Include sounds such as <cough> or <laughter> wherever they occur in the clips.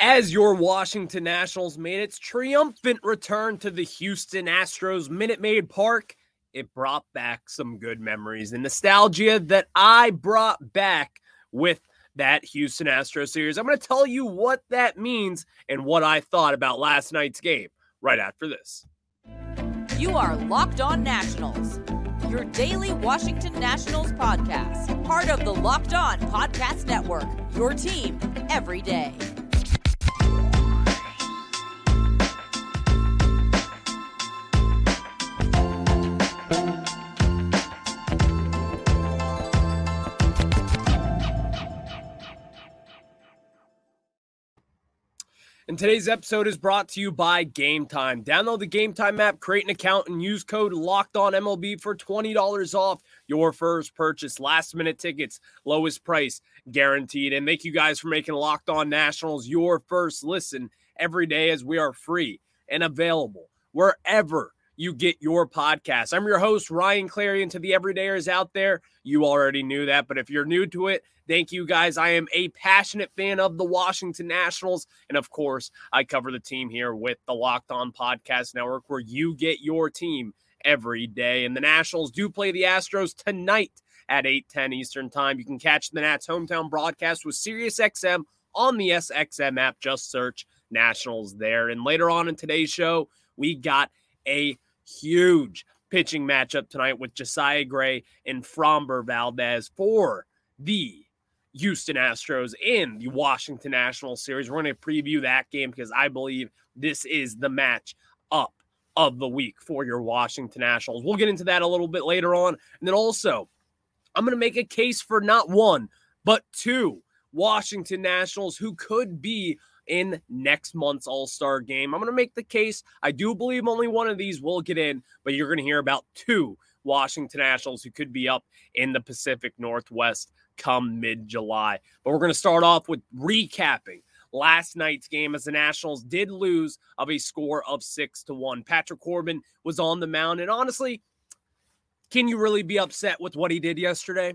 as your Washington Nationals made its triumphant return to the Houston Astros Minute Maid Park, it brought back some good memories and nostalgia that I brought back with that Houston Astros series. I'm going to tell you what that means and what I thought about last night's game right after this. You are Locked On Nationals, your daily Washington Nationals podcast, part of the Locked On Podcast Network, your team every day. And today's episode is brought to you by Game Time. Download the Game Time app, create an account, and use code Locked On MLB for twenty dollars off your first purchase. Last minute tickets, lowest price guaranteed. And thank you guys for making Locked On Nationals your first listen every day, as we are free and available wherever you get your podcast. I'm your host, Ryan Clary, and to the everydayers out there, you already knew that. But if you're new to it, thank you guys. I am a passionate fan of the Washington Nationals. And of course, I cover the team here with the Locked On Podcast Network, where you get your team every day. And the Nationals do play the Astros tonight at 8:10 Eastern Time. You can catch the Nats hometown broadcast with SiriusXM on the SXM app. Just search Nationals there. And later on in today's show, we got a huge pitching matchup tonight with Josiah Gray and Framber Valdez for the Houston Astros in the Washington National Series. We're going to preview that game because I believe this is the match up of the week for your Washington Nationals. We'll get into that a little bit later on. And then also, I'm going to make a case for not one, but two Washington Nationals who could be in next month's All Star game. I'm going to make the case. I do believe only one of these will get in, but you're going to hear about two Washington Nationals who could be up in the Pacific Northwest come mid July. But we're going to start off with recapping last night's game as the Nationals did lose of a score of six to one. Patrick Corbin was on the mound, and honestly, can you really be upset with what he did yesterday?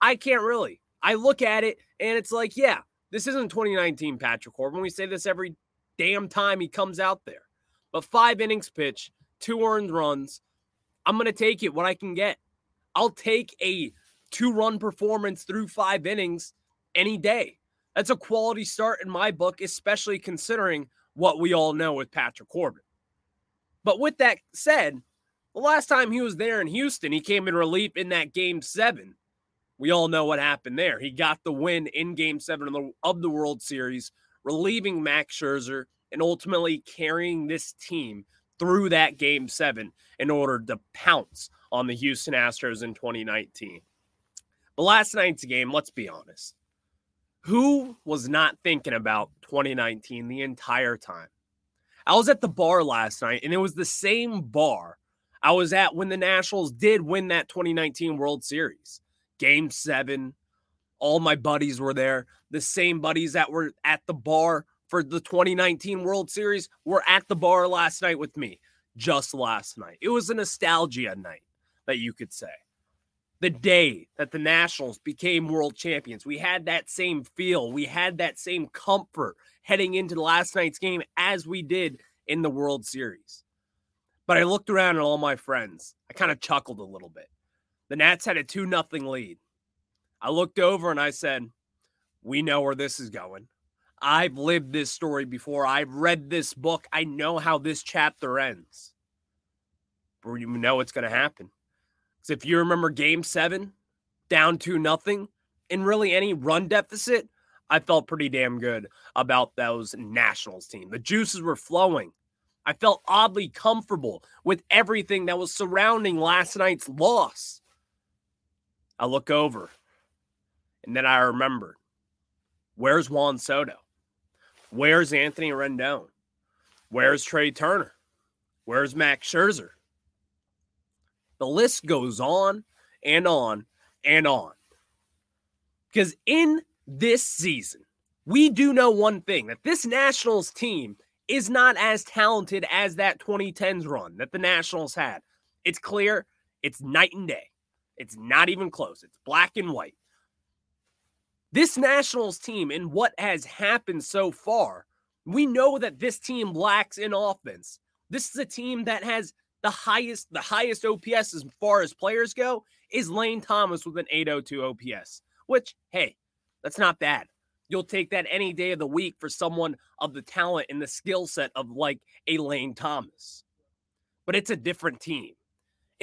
I can't really. I look at it and it's like, yeah, this isn't 2019 Patrick Corbin. We say this every damn time he comes out there. But five innings pitch, two earned runs. I'm going to take it what I can get. I'll take a two run performance through five innings any day. That's a quality start in my book, especially considering what we all know with Patrick Corbin. But with that said, the last time he was there in Houston, he came in relief in that game seven we all know what happened there. He got the win in game seven of the, of the World Series, relieving Max Scherzer and ultimately carrying this team through that game seven in order to pounce on the Houston Astros in 2019. But last night's game, let's be honest, who was not thinking about 2019 the entire time? I was at the bar last night, and it was the same bar I was at when the Nationals did win that 2019 World Series game seven. All my buddies were there. The same buddies that were at the bar for the 2019 World Series were at the bar last night with me, just last night. It was a nostalgia night that you could say. The day that the Nationals became world champions, we had that same feel. We had that same comfort heading into last night's game as we did in the World Series. But I looked around at all my friends. I kind of chuckled a little bit. The Nats had a 2 nothing lead. I looked over and I said, We know where this is going. I've lived this story before. I've read this book. I know how this chapter ends. But you know what's going to happen. Because if you remember game seven, down 2 nothing, in really any run deficit, I felt pretty damn good about those Nationals team. The juices were flowing. I felt oddly comfortable with everything that was surrounding last night's loss. I look over and then I remembered where's Juan Soto? Where's Anthony Rendon? Where's Trea Turner? Where's Max Scherzer? The list goes on and on and on. Because in this season, we do know one thing that this Nationals team is not as talented as that 2010s run that the Nationals had. It's clear, it's night and day. It's not even close. It's black and white. This Nationals team and what has happened so far We know that this team lacks in offense. This is a team that has the highest the highest OPS as far as players go is Lane Thomas with an 802 OPS, which hey, that's not bad. You'll take that any day of the week for someone of the talent and the skill set of like a Lane Thomas. But it's a different team.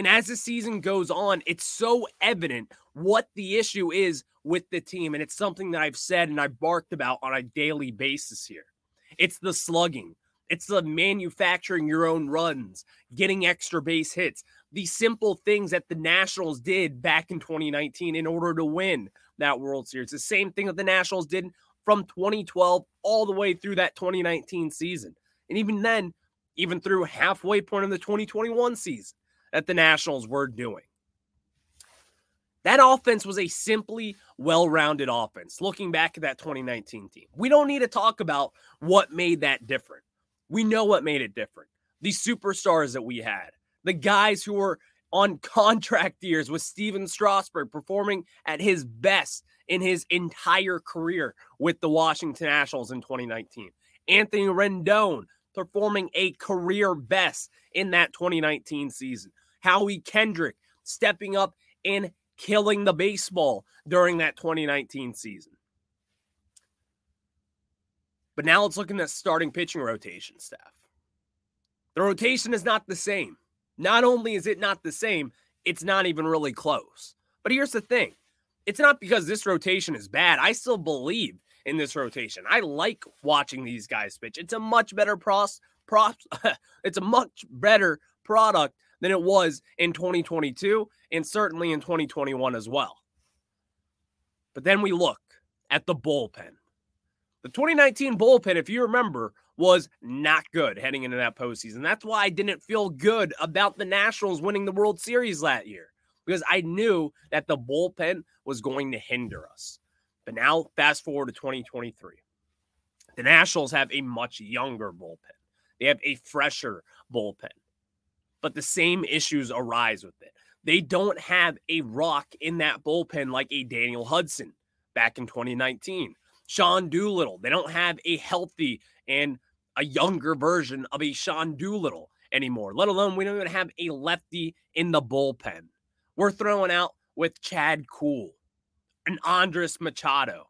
And as the season goes on, it's so evident what the issue is with the team. And it's something that I've said and I've barked about on a daily basis here. It's the slugging, it's the manufacturing your own runs, getting extra base hits, these simple things that the Nationals did back in 2019 in order to win that World Series. The same thing that the Nationals did from 2012 all the way through that 2019 season. And even then, even through halfway point of the 2021 season that the Nationals were doing. That offense was a simply well rounded offense. Looking back at that 2019 team, we don't need to talk about what made that different. We know what made it different. The superstars that we had, the guys who were on <laughs> contract years with Stephen Strasburg performing at his best in his entire career with the Washington Nationals in 2019. Anthony Rendon performing a career best in that 2019 season. Howie Kendrick stepping up and killing the baseball during that 2019 season. But now let's look at the starting pitching rotation staff. The rotation is not the same. Not only is it not the same, it's not even really close. But here's the thing it's not because this rotation is bad. I still believe in this rotation. I like watching these guys pitch. It's a much better pros, props. <laughs> it's a much better product than it was in 2022 and certainly in 2021 as well. But then we look at the bullpen. The 2019 bullpen, if you remember, was not good heading into that postseason. That's why I didn't feel good about the Nationals winning the World Series that year because I knew that the bullpen was going to hinder us. But now, fast forward to 2023. The Nationals have a much younger bullpen, they have a fresher bullpen, but the same issues arise with it. They don't have a rock in that bullpen like a Daniel Hudson back in 2019. Sean Doolittle. They don't have a healthy and a younger version of a Sean Doolittle anymore, let alone we don't even have a lefty in the bullpen. We're throwing out with Chad Kuhl and Andres Machado,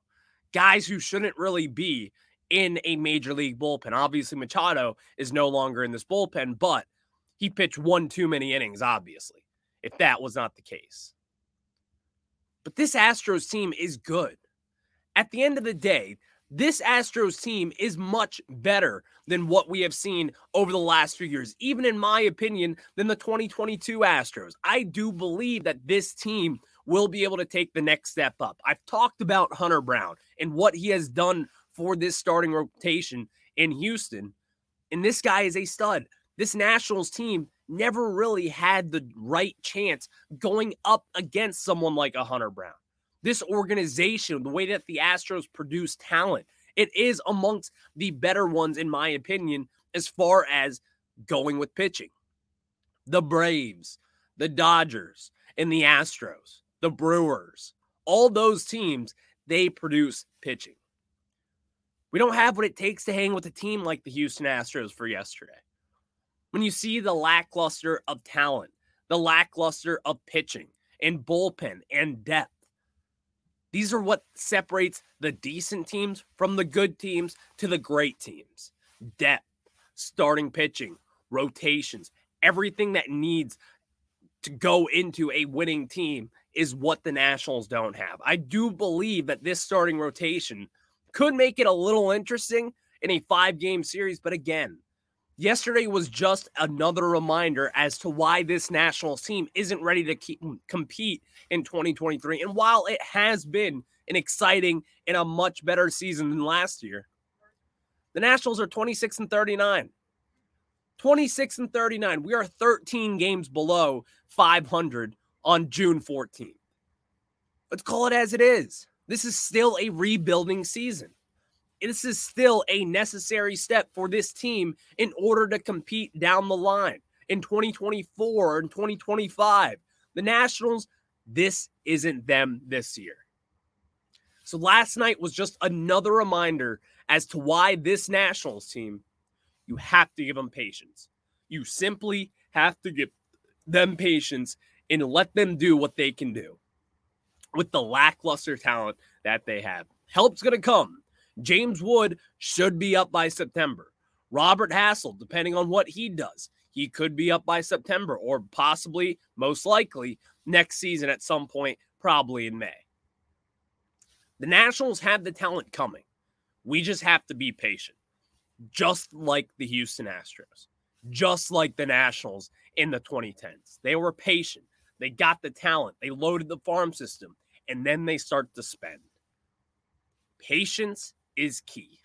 guys who shouldn't really be in a major league bullpen. Obviously, Machado is no longer in this bullpen, but he pitched one too many innings, obviously, if that was not the case. But this Astros team is good at the end of the day, this Astros team is much better than what we have seen over the last few years, even in my opinion, than the 2022 Astros. I do believe that this team will be able to take the next step up. I've talked about Hunter Brown and what he has done for this starting rotation in Houston. And this guy is a stud. This Nationals team never really had the right chance going up against someone like a Hunter Brown this organization, the way that the Astros produce talent, it is amongst the better ones, in my opinion, as far as going with pitching. The Braves, the Dodgers, and the Astros, the Brewers, all those teams, they produce pitching. We don't have what it takes to hang with a team like the Houston Astros for yesterday. When you see the lackluster of talent, the lackluster of pitching and bullpen and depth, these are what separates the decent teams from the good teams to the great teams. Depth, starting pitching, rotations, everything that needs to go into a winning team is what the Nationals don't have. I do believe that this starting rotation could make it a little interesting in a five game series, but again, yesterday was just another reminder as to why this national team isn't ready to keep, mm, compete in 2023. And while it has been an exciting and a much better season than last year, the Nationals are 26 and 39. 26 and 39. We are 13 games below 500 on June 14th. Let's call it as it is. This is still a rebuilding season this is still a necessary step for this team in order to compete down the line in 2024 and 2025. The Nationals, this isn't them this year. So last night was just another reminder as to why this Nationals team, you have to give them patience. You simply have to give them patience and let them do what they can do with the lackluster talent that they have. Help's going to come. James Wood should be up by September. Robert Hassell, depending on what he does, he could be up by September or possibly, most likely, next season at some point, probably in May. The Nationals have the talent coming. We just have to be patient, just like the Houston Astros, just like the Nationals in the 2010s. They were patient. They got the talent. They loaded the farm system, and then they start to spend. Patience is key.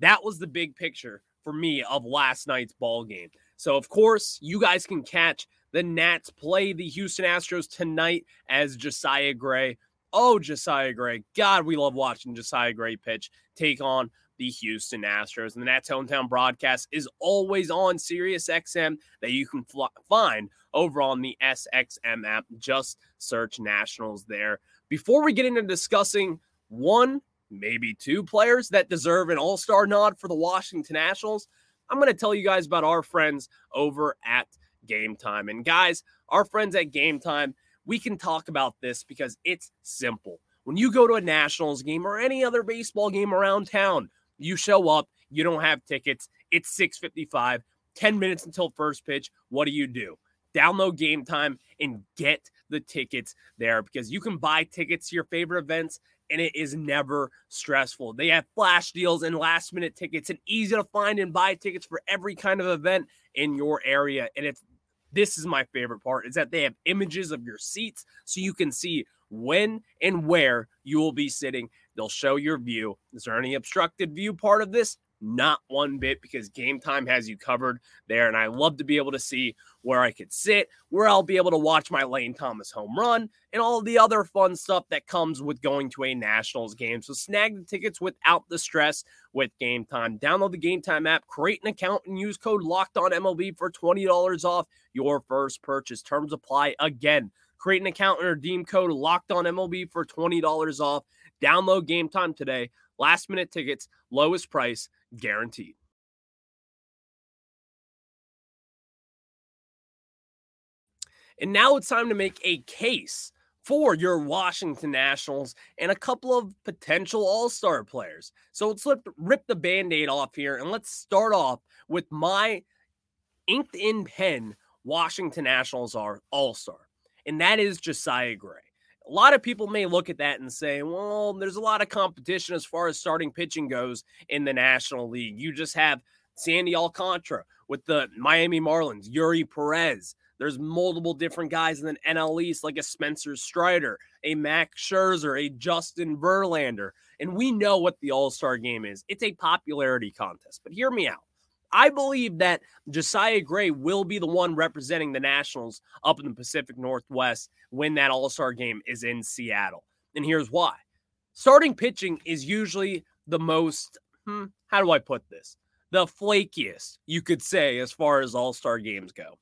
That was the big picture for me of last night's ball game. So, of course, you guys can catch the Nats play the Houston Astros tonight as Josiah Gray. Oh, Josiah Gray. God, we love watching Josiah Gray pitch take on the Houston Astros. And the Nats hometown broadcast is always on Sirius XM that you can fl- find over on the SXM app. Just search Nationals there. Before we get into discussing one, maybe two players that deserve an all star nod for the Washington Nationals, I'm going to tell you guys about our friends over at Game Time. And guys, our friends at Game Time, we can talk about this because it's simple. When you go to a Nationals game or any other baseball game around town, you show up, you don't have tickets, it's 6:55, 10 minutes until first pitch. What do you do? Download game time and get the tickets there because you can buy tickets to your favorite events and it is never stressful. They have flash deals and last minute tickets and easy to find and buy tickets for every kind of event in your area. And it's this is my favorite part is that they have images of your seats so you can see when and where you will be sitting. They'll show your view. Is there any obstructed view part of this? Not one bit because game time has you covered there. And I love to be able to see where I could sit, where I'll be able to watch my Lane Thomas home run, and all the other fun stuff that comes with going to a Nationals game. So snag the tickets without the stress with Game Time. Download the Game Time app, create an account, and use code Locked On MLB for $20 off your first purchase. Terms apply again. Create an account and redeem code Locked On MLB for $20 off. Download Game Time today. Last minute tickets, lowest price guaranteed. And now it's time to make a case for your Washington Nationals and a couple of potential all star players. So let's rip, the band aid off here and let's start off with my inked in pen Washington Nationals are all star, and that is Josiah Gray a lot of people may look at that and say, well, there's a lot of competition as far as starting pitching goes in the National League. You just have Sandy Alcantara with the Miami Marlins, Eury Perez. There's multiple different guys in the NL East, like a Spencer Strider, a Max Scherzer, a Justin Verlander. And we know what the All Star game is it's a popularity contest. But hear me out. I believe that Josiah Gray will be the one representing the Nationals up in the Pacific Northwest when that All Star game is in Seattle. And here's why starting pitching is usually the most, hmm, how do I put this? The flakiest, you could say, as far as All Star games go.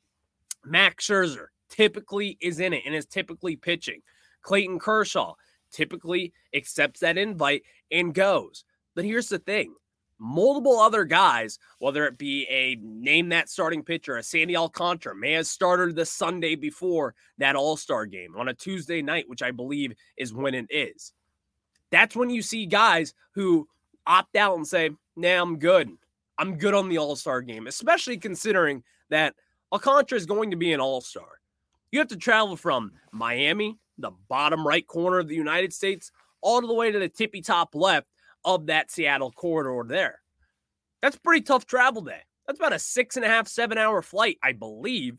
Max Scherzer typically is in it and is typically pitching. Clayton Kershaw typically accepts that invite and goes. But here's the thing multiple other guys, whether it be a name that starting pitcher, a Sandy Alcantara, may have started the Sunday before that All Star game on a Tuesday night, which I believe is when it is. That's when you see guys who opt out and say, nah, I'm good. I'm good on the All Star game, especially considering that Alcantara is going to be an All Star. You have to travel from Miami, the bottom right corner of the United States, all the way to the tippy top left of that Seattle corridor there. That's pretty tough travel day. That's about a six and a half, seven hour flight, I believe.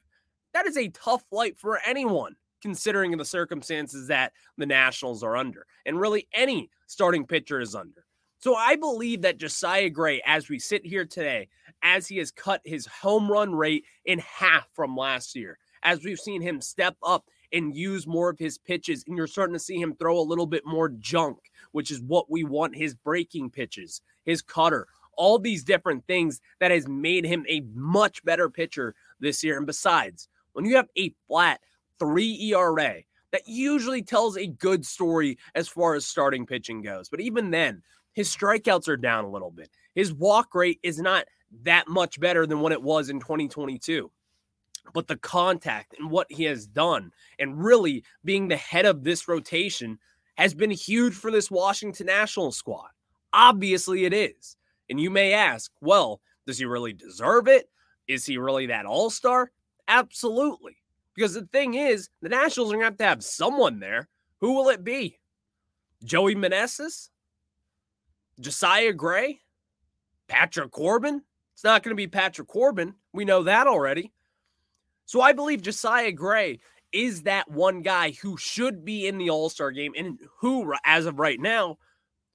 That is a tough flight for anyone, considering the circumstances that the Nationals are under, and really any starting pitcher is under. So I believe that Josiah Gray, as we sit here today, as he has cut his home run rate in half from last year, as we've seen him step up and use more of his pitches, and you're starting to see him throw a little bit more junk which is what we want his breaking pitches, his cutter, all these different things that has made him a much better pitcher this year. And besides, when you have a flat three ERA, that usually tells a good story as far as starting pitching goes. But even then, his strikeouts are down a little bit. His walk rate is not that much better than what it was in 2022. But the contact and what he has done, and really being the head of this rotation, has been huge for this Washington National squad. Obviously, it is. And you may ask, well, does he really deserve it? Is he really that all star? Absolutely. Because the thing is, the Nationals are going to have to have someone there. Who will it be? Joey Meneses? Josiah Gray? Patrick Corbin? It's not going to be Patrick Corbin. We know that already. So I believe Josiah Gray is that one guy who should be in the All Star game and who, as of right now,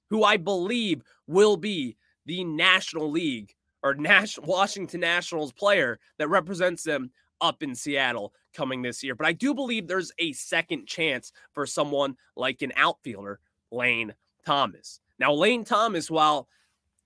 who I believe will be the National League or National Washington Nationals player that represents them up in Seattle coming this year. But I do believe there's a second chance for someone like an outfielder, Lane Thomas. Now, Lane Thomas, while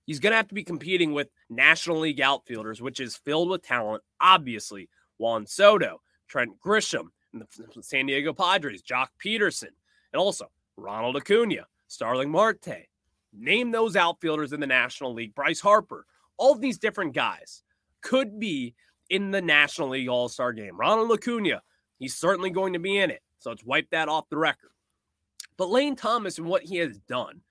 he's going to have to be competing with National League outfielders, which is filled with talent, obviously, Juan Soto, Trent Grisham, and the San Diego Padres, Joc Pederson, and also Ronald Acuna, Starling Marte. Name those outfielders in the National League. Bryce Harper, all of these different guys could be in the National League All Star game. Ronald Acuna, he's certainly going to be in it. So let's wipe that off the record. But Lane Thomas and what he has done,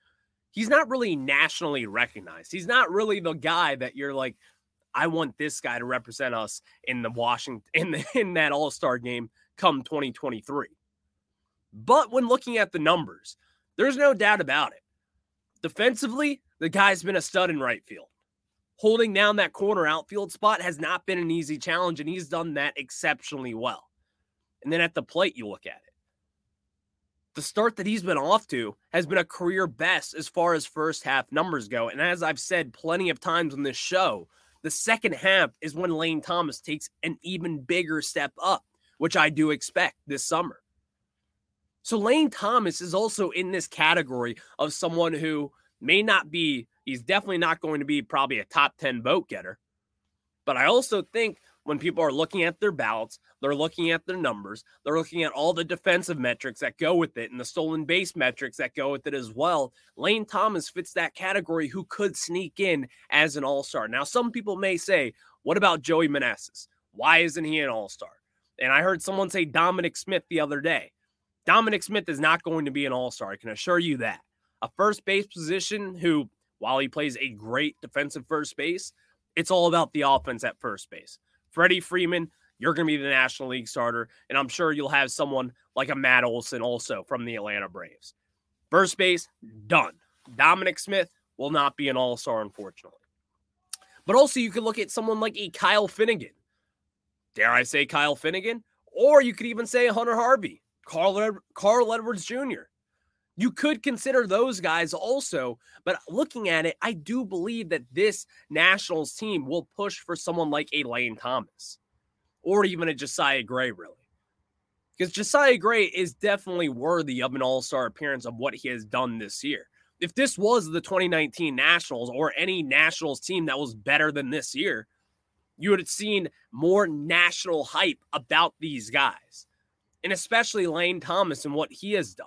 he's not really nationally recognized. He's not really the guy that you're like, I want this guy to represent us in the Washington <laughs> in the, in that All Star game come 2023. But when looking at the numbers, there's no doubt about it. Defensively, the guy's been a stud in right field holding down that corner outfield spot has not been an easy challenge, and he's done that exceptionally well. And then at the plate, you look at it. The start that he's been off to has been a career best as far as first half numbers go. And as I've said plenty of times on this show, the second half is when Lane Thomas takes an even bigger step up, which I do expect this summer. So Lane Thomas is also in this category of someone who may not be He's definitely not going to be probably a top 10 vote getter. But I also think when people are looking at their ballots, they're looking at their numbers, they're looking at all the defensive metrics that go with it and the stolen base metrics that go with it as well. Lane Thomas fits that category who could sneak in as an all star. Now, some people may say, what about Joey Meneses? Why isn't he an all star? And I heard someone say Dominic Smith the other day. Dominic Smith is not going to be an all star. I can assure you that. A first base position who while he plays a great defensive first base, it's all about the offense at first base. Freddie Freeman, you're going to be the National League starter, and I'm sure you'll have someone like a Matt Olson also from the Atlanta Braves. First base, done. Dominic Smith will not be an all star, unfortunately. But also, you could look at someone like a Kyle Finnegan. Dare I say Kyle Finnegan? Or you could even say Hunter Harvey, Carl, Carl Edwards Jr. You could consider those guys also, but looking at it, I do believe that this Nationals team will push for someone like a Lane Thomas or even a Josiah Gray, really. Because Josiah Gray is definitely worthy of an all star appearance of what he has done this year. If this was the 2019 Nationals or any Nationals team that was better than this year, you would have seen more national hype about these guys, and especially Lane Thomas and what he has done.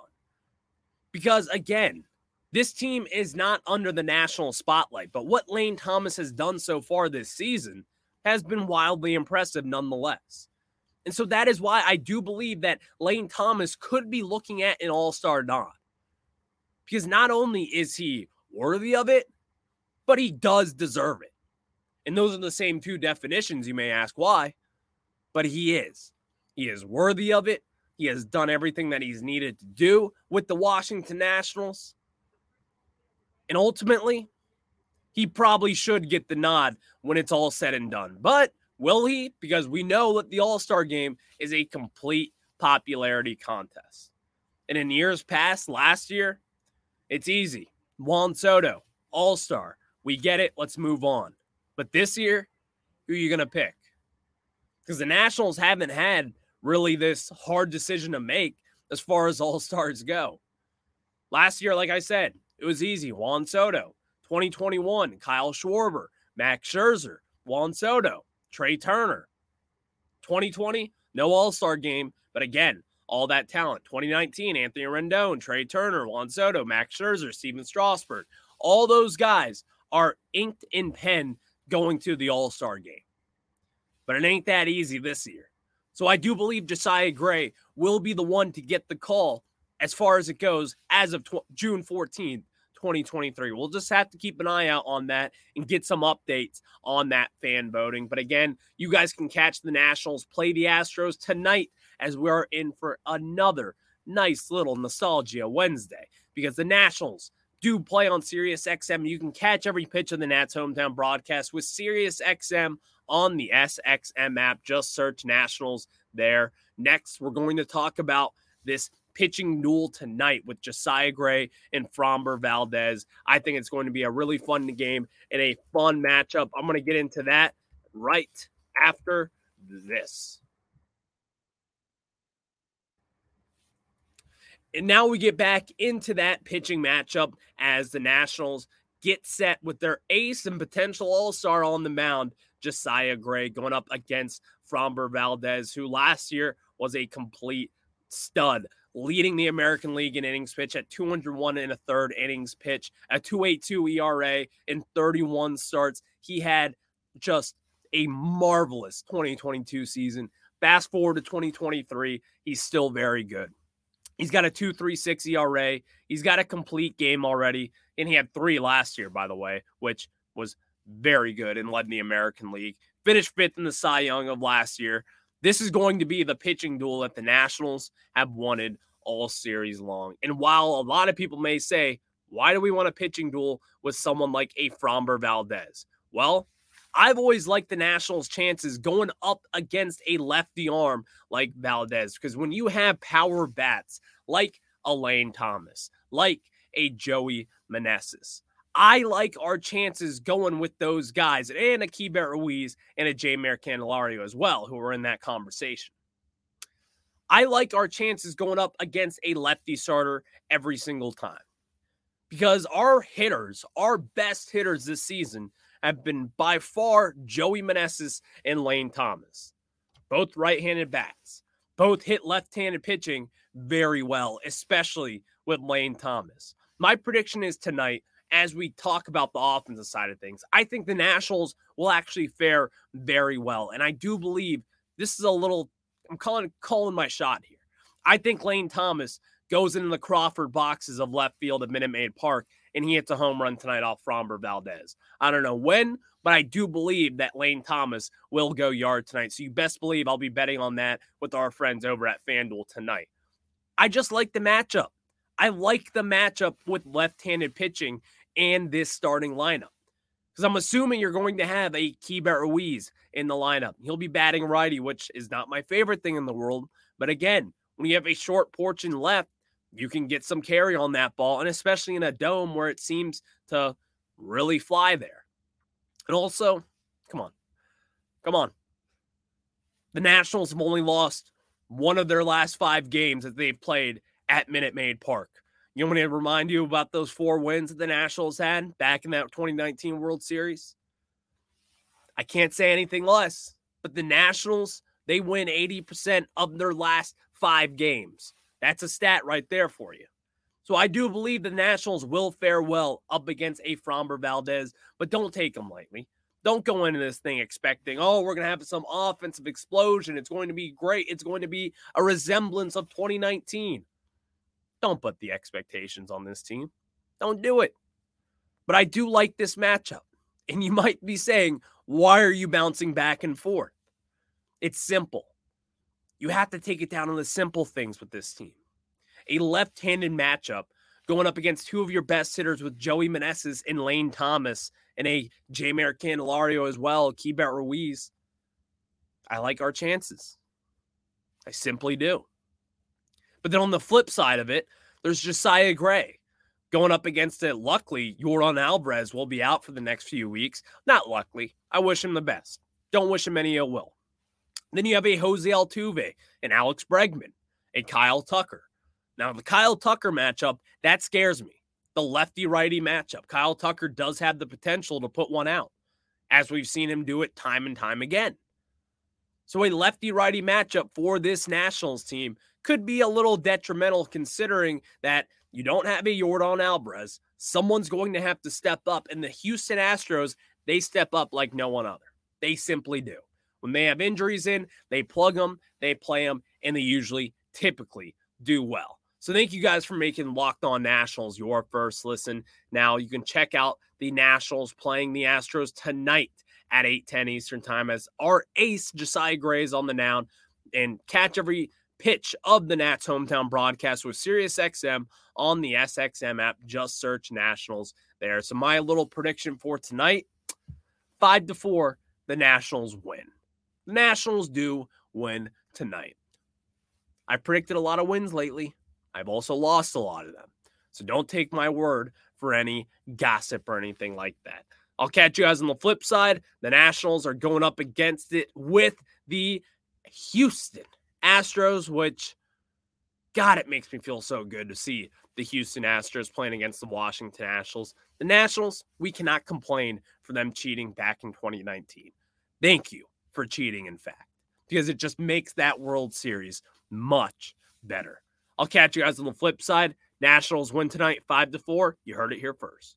Because again, this team is not under the national spotlight, but what Lane Thomas has done so far this season has been wildly impressive nonetheless. And so that is why I do believe that Lane Thomas could be looking at an all star nod. Because not only is he worthy of it, but he does deserve it. And those are the same two definitions. You may ask why, but he is. He is worthy of it he has done everything that he's needed to do with the Washington Nationals. And ultimately, he probably should get the nod when it's all said and done. But will he? Because we know that the All Star game is a complete popularity contest. And in years past, last year, it's easy. Juan Soto, All Star. We get it. Let's move on. But this year, who are you going to pick? Because the Nationals haven't had really this hard decision to make as far as all stars go. Last year, like I said, it was easy. Juan Soto, 2021, Kyle Schwarber, Max Scherzer, Juan Soto, Trea Turner. 2020, no all star game. But again, all that talent. 2019, Anthony Rendon, Trea Turner, Juan Soto, Max Scherzer, Stephen Strasburg. All those guys are inked in pen going to the All Star game. But it ain't that easy this year. So I do believe Josiah Gray will be the one to get the call as far as it goes as of tw- June 14th 2023. We'll just have to keep an eye out on that and get some updates on that fan voting. But again, you guys can catch the Nationals play the Astros tonight as we are in for another nice little nostalgia Wednesday because the Nationals do play on Sirius XM. You can catch every pitch of the Nats hometown broadcast with Sirius XM on the SXM app. Just search Nationals there. Next, we're going to talk about this pitching duel tonight with Josiah Gray and Framber Valdez. I think it's going to be a really fun game and a fun matchup. I'm going to get into that right after this. And now we get back into that pitching matchup as the Nationals get set with their ace and potential all star on the mound, Josiah Gray, going up against Framber Valdez, who last year was a complete stud leading the American League in innings pitch at 201 and a third innings pitch, at 282 ERA in 31 starts. He had just a marvelous 2022 season. Fast forward to 2023, he's still very good. He's got a 236 ERA. He's got a complete game already. And he had three last year, by the way, which was very good and led the American League. Finished fifth in the Cy Young of last year. This is going to be the pitching duel that the Nationals have wanted all series long. And while a lot of people may say, why do we want a pitching duel with someone like a Framber Valdez? Well, I've always liked the Nationals' chances going up against a lefty arm like Valdez because when you have power bats like a Lane Thomas, like a Joey Meneses, I like our chances going with those guys and a Keibert Ruiz and a Jeimer Candelario as well, who are in that conversation. I like our chances going up against a lefty starter every single time because our hitters, our best hitters this season, have been by far Joey Meneses and Lane Thomas, both right handed bats, both hit left handed pitching very well, especially with Lane Thomas. My prediction is tonight as we talk about the offensive side of things, I think the Nationals will actually fare very well. And I do believe this is a little, I'm calling calling my shot here. I think Lane Thomas goes into the Crawford boxes of left field at Minute Maid Park and he hits a home run tonight off Framber Valdez. I don't know when, but I do believe that Lane Thomas will go yard tonight. So you best believe I'll be betting on that with our friends over at FanDuel tonight. I just like the matchup. I like the matchup with left handed pitching and this starting lineup. Because I'm assuming you're going to have a Keibert Ruiz in the lineup. He'll be batting righty, which is not my favorite thing in the world. But again, when you have a short portion left, you can get some carry on that ball, and especially in a dome where it seems to really fly there. And also, come on, come on. The Nationals have only lost one of their last five games that they've played at Minute Maid Park. You want me to remind you about those four wins that the Nationals had back in that 2019 World Series? I can't say anything less, but the Nationals, they win 80% of their last five games. That's a stat right there for you. So I do believe the Nationals will fare well up against a Framber Valdez, but don't take them lightly. Don't go into this thing expecting, oh, we're going to have some offensive explosion. It's going to be great. It's going to be a resemblance of 2019. Don't put the expectations on this team. Don't do it. But I do like this matchup. And you might be saying, why are you bouncing back and forth? It's simple. You have to take it down on the simple things with this team. A left handed matchup going up against two of your best hitters with Joey Meneses and Lane Thomas and a Jeimer Candelario as well, Keibert Ruiz. I like our chances. I simply do. But then on the flip side of it, there's Josiah Gray going up against it. Luckily, Yordan Alvarez will be out for the next few weeks. Not luckily. I wish him the best. Don't wish him any ill will. Then you have a Jose Altuve and Alex Bregman, a Kyle Tucker. Now, the Kyle Tucker matchup, that scares me. The lefty righty matchup. Kyle Tucker does have the potential to put one out, as we've seen him do it time and time again. So, a lefty righty matchup for this Nationals team could be a little detrimental considering that you don't have a Yordan Alvarez. Someone's going to have to step up. And the Houston Astros, they step up like no one other. They simply do. When they have injuries in, they plug them, they play them, and they usually, typically do well. So thank you guys for making Locked On Nationals your first listen. Now you can check out the Nationals playing the Astros tonight at 8:10 Eastern Time as our ace Josiah Gray is on the mound and catch every pitch of the Nats hometown broadcast with SiriusXM on the SXM app. Just search Nationals there. So my little prediction for tonight, five to four, the Nationals win. The Nationals do win tonight. I predicted a lot of wins lately. I've also lost a lot of them. So don't take my word for any gossip or anything like that. I'll catch you guys on the flip side. The Nationals are going up against it with the Houston Astros, which, God, it makes me feel so good to see the Houston Astros playing against the Washington Nationals. The Nationals, we cannot complain for them cheating back in 2019. Thank you for cheating, in fact, because it just makes that World Series much better. I'll catch you guys on the flip side. Nationals win tonight, five to four. You heard it here first.